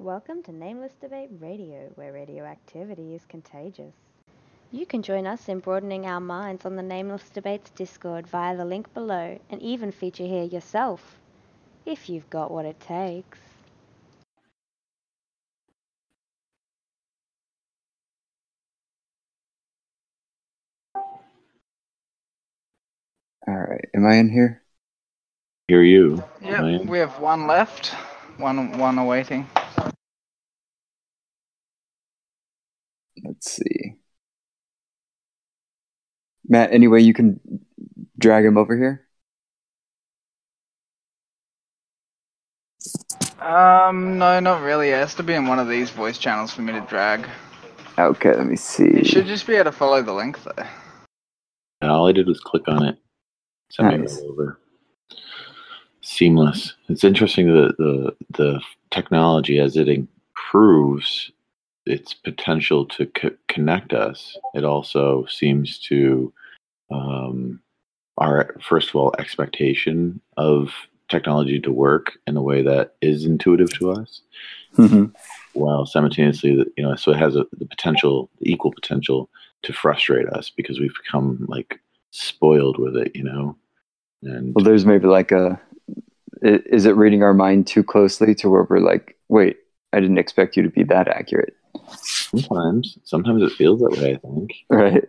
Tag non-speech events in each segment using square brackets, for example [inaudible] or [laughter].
Welcome to Nameless Debate Radio, where radioactivity is contagious. You can join us in broadening our minds on the Nameless Debates Discord via the link below and even feature here yourself, if you've got what it takes. All right. Am I in here? Hear you. Yep, we have one left. One one awaiting. Let's see. Matt, any way you can drag him over here? Um, no, not really. It has to be in one of these voice channels for me to drag. Okay, let me see. You should just be able to follow the link though. And all I did was click on it. Sent me Nice. right over. Seamless. It's interesting that the the technology as it improves its potential to co- connect us, it also seems to um, our first of all expectation of technology to work in a way that is intuitive to us. Mhm. while simultaneously, you know, so it has a, the potential, the equal potential to frustrate us because we've become like spoiled with it, you know. And Well, there's maybe like a Is it reading our mind too closely to where we're like, wait, I didn't expect you to be that accurate, sometimes, sometimes it feels that way. I think, right?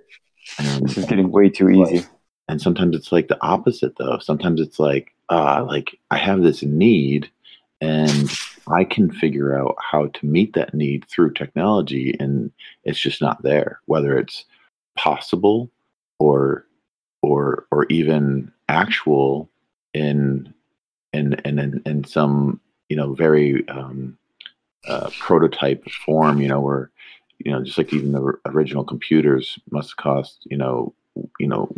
and, This is getting way too easy. and sometimes it's like the opposite, though. Sometimes it's like, ah, like I have this need, and I can figure out how to meet that need through technology, and it's just not there. Whether it's possible or or or even actual in in in in, in some you know very um, uh, prototype form. You know, where you know just like even the r- original computers must cost you know you know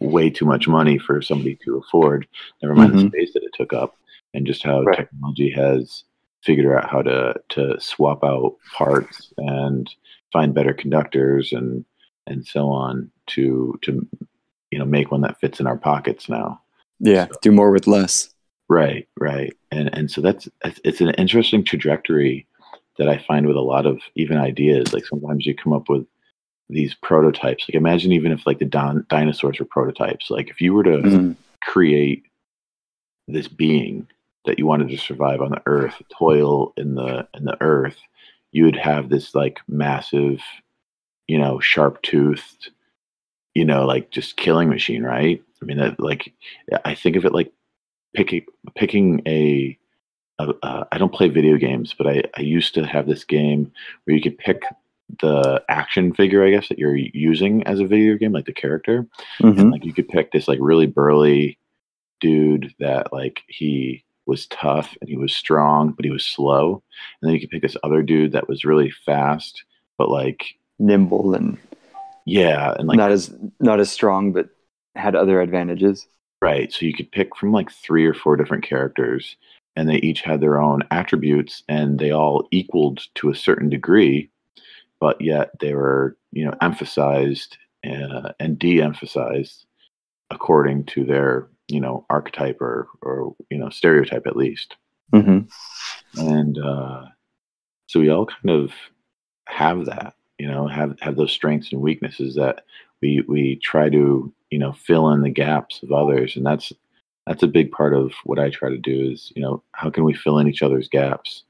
way too much money for somebody to afford. Never mind the Mhm. space that it took up, and just how Right. technology has figured out how to to swap out parts and find better conductors and and so on to to you know make one that fits in our pockets now. Yeah, do more with less. Right, right, and and so that's it's, an interesting trajectory that I find with a lot of even ideas. Like sometimes you come up with these prototypes. Like imagine even if like the don- dinosaurs were prototypes. Like if you were to Mhm. create this being that you wanted to survive on the earth, toil in the in the earth, you would have this like massive, you know, sharp toothed, you know, like just killing machine, right? I mean, that like I think of it like picking picking a. a uh, I don't play video games, but I, I used to have this game where you could pick the action figure, I guess, that you're using as a video game, like the character, Mhm. and like you could pick this like really burly dude that like he was tough and he was strong but he was slow and then you could pick this other dude that was really fast but like Nimble and yeah and like not as not as strong, but had other advantages. Right so you could pick from like three or four different characters and they each had their own attributes and they all equaled to a certain degree but yet they were you know emphasized uh, and de-emphasized according to their you know archetype or or you know stereotype at least. Hmm and uh, so we all kind of have that you know have have those strengths and weaknesses that we we try to you know fill in the gaps of others and that's that's a big part of what i try to do is you know how can we fill in each other's gaps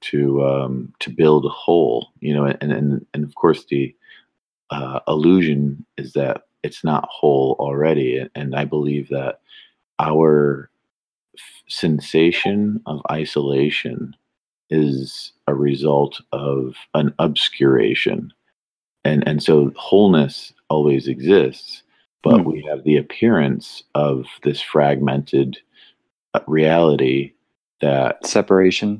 to um to build a whole you know and and and of course the uh, illusion is that it's not whole already and, i believe that our sensation of isolation is a result of an obscuration. And and so wholeness always exists but Hmm. we have the appearance of this fragmented uh, reality that Separation.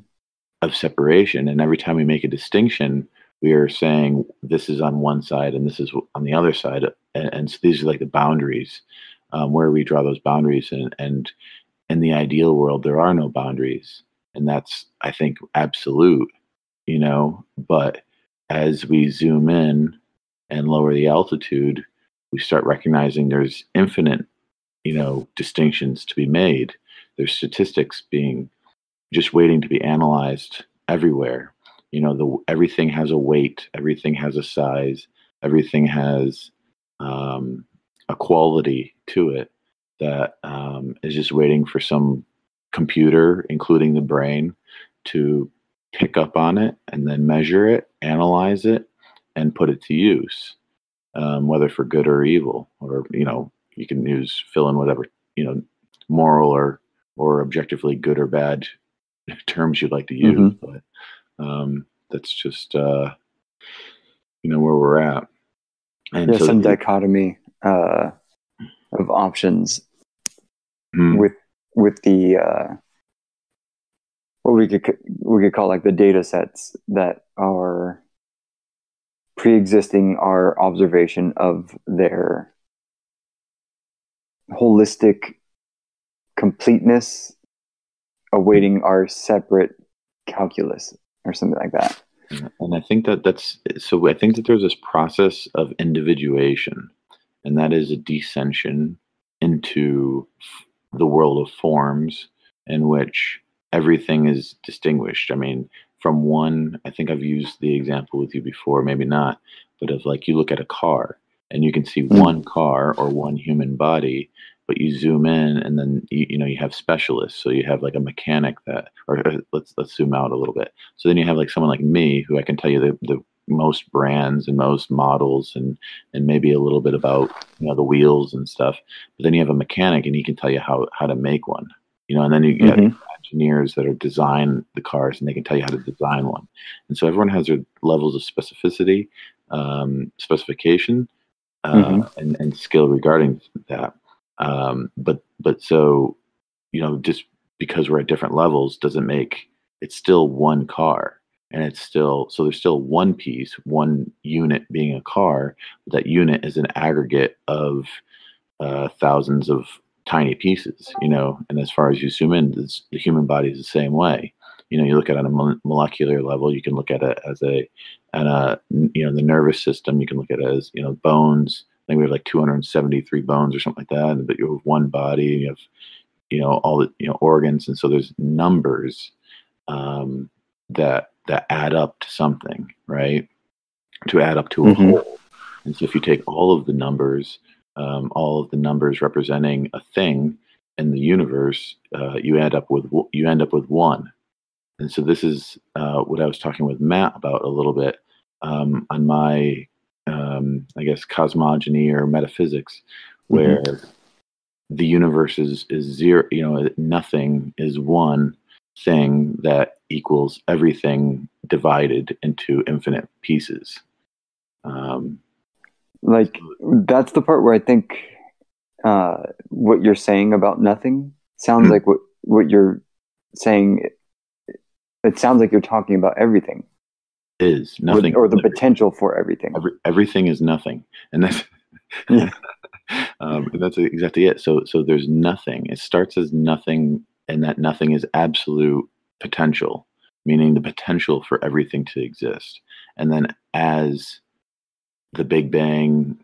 of separation and every time we make a distinction we are saying this is on one side and this is on the other side and, and so these are like the boundaries um, where we draw those boundaries and and in the ideal world there are no boundaries and that's i think absolute you know but as we zoom in and lower the altitude we start recognizing there's infinite you know distinctions to be made there's statistics being just waiting to be analyzed everywhere. You know, the everything has a weight, everything has a size, everything has um, a quality to it that um, is just waiting for some computer, including the brain, to pick up on it and then measure it, analyze it, and put it to use, um, whether for good or evil, or you know, you can use fill in whatever you know, moral or or objectively good or bad [laughs] terms you'd like to use. Mhm. But um, that's just uh, you know where we're at. And There's so some dichotomy uh, of options Hmm. with with the uh, what we could we could call like the data sets that are pre-existing our observation of their holistic completeness awaiting our separate calculus or something like that And I think that that's so. I think that there's this process of individuation, and that is a descension into the world of forms in which everything is distinguished. I mean, from one, I think I've used the example with you before, maybe not, but of like you look at a car and you can see Mm. one car or one human body, but you zoom in and then you, you know you have specialists. So you have like a mechanic that, or uh, let's let's zoom out a little bit. So then you have like someone like me who I can tell you the, the most brands and most models and and maybe a little bit about you know the wheels and stuff. But then you have a mechanic and he can tell you how how to make one. You know, and then you get Mhm. engineers that are design the cars and they can tell you how to design one. And so everyone has their levels of specificity, um, specification, uh, Mhm. and, and skill regarding that. Um, but but so you know just because we're at different levels doesn't make it's still one car and it's still so there's still one piece one unit being a car but that unit is an aggregate of uh, thousands of tiny pieces you know and as far as you zoom in this, the human body is the same way. You know you look at it on a molecular level you can look at it as a and a you know the nervous system you can look at it as you know bones. I think we have like 273 bones or something like that but you have one body and you have you know all the you know organs and so there's numbers um, that that add up to something right? To add up to a Mhm. whole. And so if you take all of the numbers um, all of the numbers representing a thing in the universe uh, you end up with you end up with one. And so this is uh, what i was talking with matt about a little bit um, on my um, i guess cosmogony or metaphysics where the universe is is zero you know nothing is one thing that equals everything divided into infinite pieces. Um like that's the part where I think uh, what you're saying about nothing sounds Mhm. like what what you're saying. It sounds like you're talking about everything, is nothing or, the potential for everything. every, everything is nothing and that's [laughs] Yeah. [laughs] um, and that's exactly it so so there's nothing it starts as nothing and that nothing is absolute potential meaning the potential for everything to exist and then as the big bang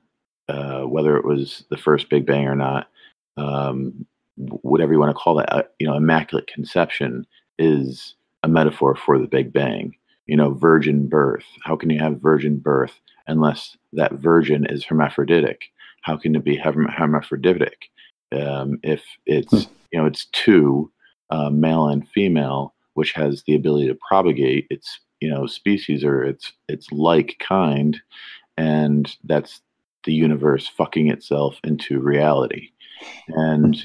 uh, whether it was the first big bang or not um, whatever you want to call that uh, you know immaculate conception is a metaphor for the big bang you know virgin birth how can you have virgin birth unless that virgin is hermaphroditic how can it be herm- hermaphroditic um, if it's Hmm. you know it's two uh, male and female which has the ability to propagate its you know species or its its like kind and that's the universe fucking itself into reality. And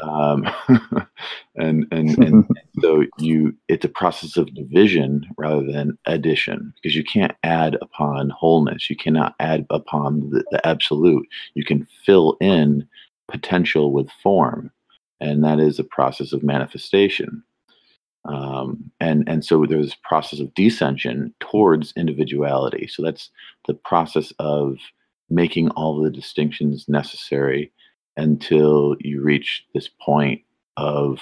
um [laughs] and and and [laughs] so you it's a process of division rather than addition because you can't add upon wholeness. You cannot add upon the, the absolute. You can fill in potential with form and that is a process of manifestation um, and and so there's this process of descension towards individuality. So that's the process of making all the distinctions necessary until you reach this point of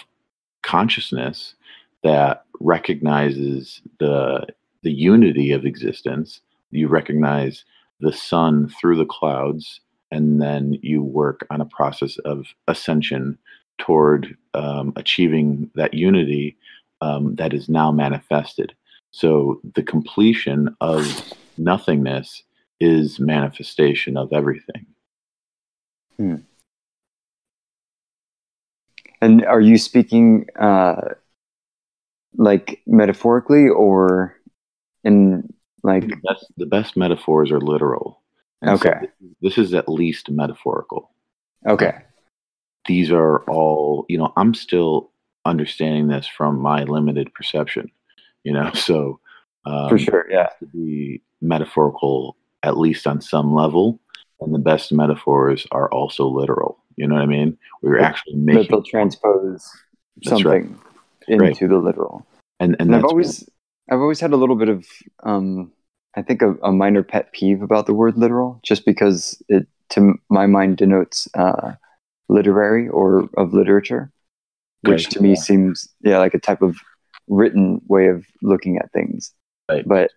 consciousness that recognizes the the unity of existence. You recognize the sun through the clouds and then you work on a process of ascension toward um, achieving that unity um, that is now manifested So the completion of nothingness is manifestation of everything. And are you speaking uh, like metaphorically or in like The best, the best metaphors are literal. And so Okay. this is at least metaphorical. okay These are all, you know, I'm still understanding this from my limited perception, you know, [laughs] so um, for sure yeah. to be metaphorical at least on some level and the best metaphors are also literal you know what i mean? We're actually making they'll transpose That's right. something into Right. the literal. And and and I've always I've always had a little bit of um I think a, a minor pet peeve about the word literal just because it to my mind denotes uh literary or of literature which to me seems yeah like a type of written way of looking at things. Right. but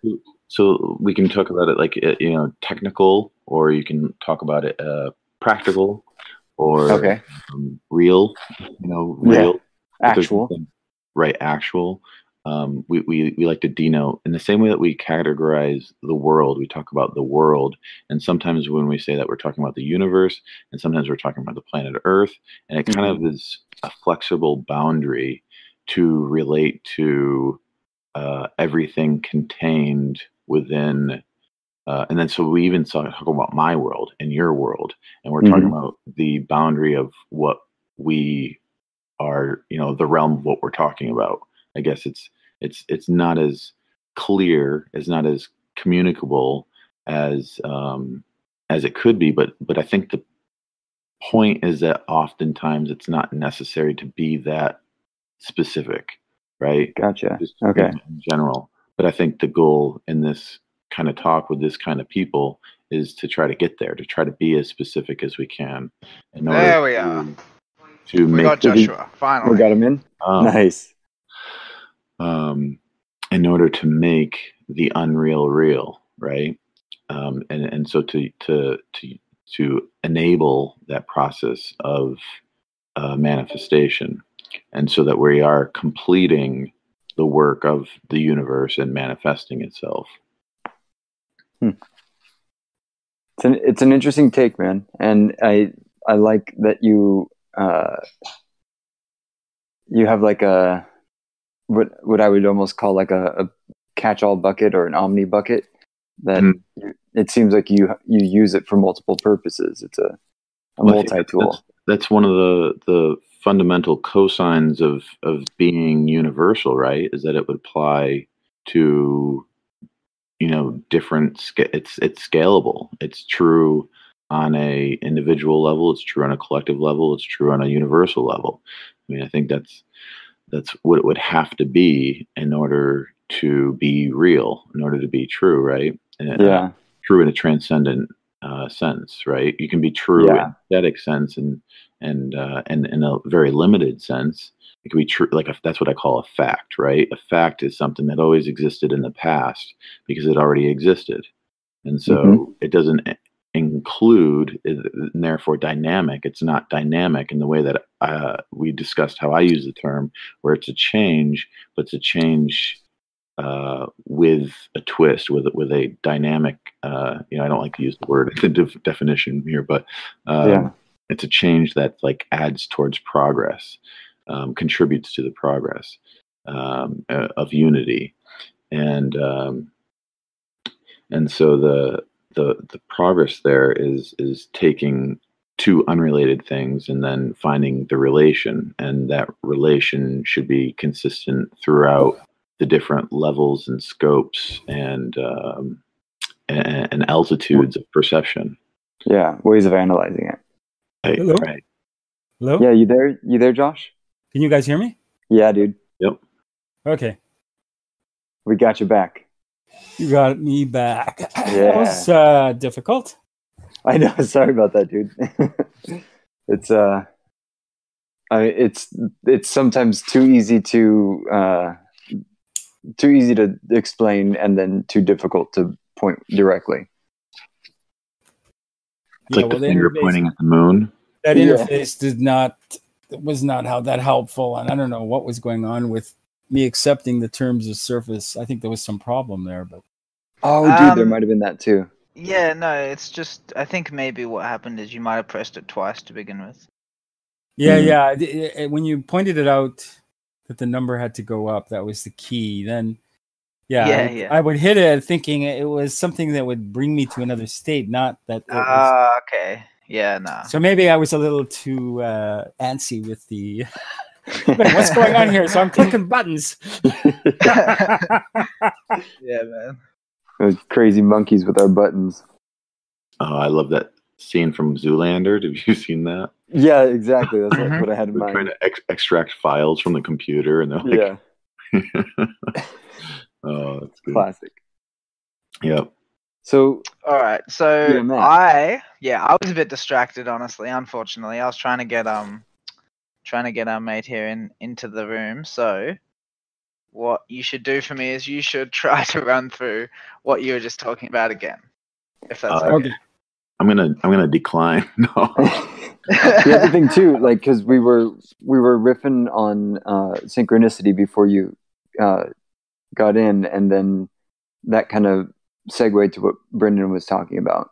so we can talk about it like uh, you know technical or you can talk about it uh practical or okay. um, real you know real. There's actual. right actual um, we, we, we like to denote in the same way that we categorize the world we talk about the world and sometimes when we say that we're talking about the universe and sometimes we're talking about the planet earth and it kind of is a flexible boundary to relate to uh, everything contained within uh, and then so we even saw, talk about my world and your world and we're talking about the boundary of what we are you know the realm of what we're talking about i guess it's it's it's not as clear it's not as communicable as um as it could be but but i think the point is that oftentimes it's not necessary to be that specific right gotcha just okay in, in general. But I think the goal in this kind of talk with this kind of people is to try to get there, to try to be as specific as we can. In order There we to, are. To We make got Did he- Joshua, we finally. got him in um, nice um, in order to make the unreal real, right? Um, and and so to to to to enable that process of uh, manifestation, and so that we are completing the work of the universe and manifesting itself. it's an it's an interesting take man and i i like that you uh you have like a what what i would almost call like a, a catch-all bucket or an omni bucket that Mhm. it seems like you you use it for multiple purposes it's a, a Well, multi-tool That's, that's one of the the fundamental cosines of of being universal, right? Is that it would apply to you know different. sca- It's it's scalable. It's true on a individual level. It's true on a collective level. It's true on a universal level. I mean, I think that's that's what it would have to be in order to be real, in order to be true, right? And, uh, yeah true in a transcendent uh, sense, right? You can be true Yeah. in aesthetic sense and and uh, and in a very limited sense. It can be true, like a, that's what I call a fact, right? A fact is something that always existed in the past because it already existed, and so Mhm. it doesn't include, and therefore dynamic. It's not dynamic in the way that uh, we discussed how I use the term, where it's a change, but it's a change uh, with a twist, with with a dynamic. Uh, you know, I don't like to use the word [laughs] the def- definition here, but um, Yeah. it's a change that like adds towards progress, um, contributes to the progress um, uh, of unity, and um, and so the the the progress there is is taking two unrelated things and then finding the relation and that relation should be consistent throughout the different levels and scopes and um, and, and altitudes of perception yeah ways of analyzing it right, Hello? right. Hello? yeah you there you there josh Can you guys hear me? yeah dude Yep. Okay. we got you back You got me back. That Yeah. was uh, difficult. [laughs] I know. [laughs] Sorry about that, dude. [laughs] it's uh, I it's it's sometimes too easy to uh, too easy to explain and then too difficult to point directly. it's like the finger pointing at the moon That Yeah. interface did not was not how that helpful, and I don't know what was going on with me accepting the terms of service. I think there was some problem there, but Oh, dude, there Um, might have been that too. Yeah, no, it's just I think maybe what happened is you might have pressed it twice to begin with. yeah, Mhm. yeah. when you pointed it out that the number had to go up, that was the key. Then, yeah, Yeah, I, yeah. I would hit it thinking it was something that would bring me to another state, not that. It was, Ah, okay. Yeah, nah. so maybe I was a little too uh, antsy with the. [laughs] Wait, what's going on here? So I'm [laughs] clicking buttons. [laughs] yeah, man. Those crazy monkeys with our buttons. Oh, I love that scene from Zoolander. Have you [laughs] seen that? Yeah, exactly. That's Mhm. what I had in They're trying to ex- extract files from the computer, and they're like, Yeah, "Oh, that's good." classic. Yep. So All right, so Yeah. I yeah, I was a bit distracted, honestly. Unfortunately, I was trying to get um, trying to get our mate here in into the room. So, what you should do for me is you should [laughs] try to run through what you were just talking about again, if that's Uh, okay. Okay. I'm gonna I'm gonna decline. [laughs] No. [laughs] the other thing too, like because we were we were riffing on uh, synchronicity before you uh, got in, and then that kind of segued to what Brendan was talking about.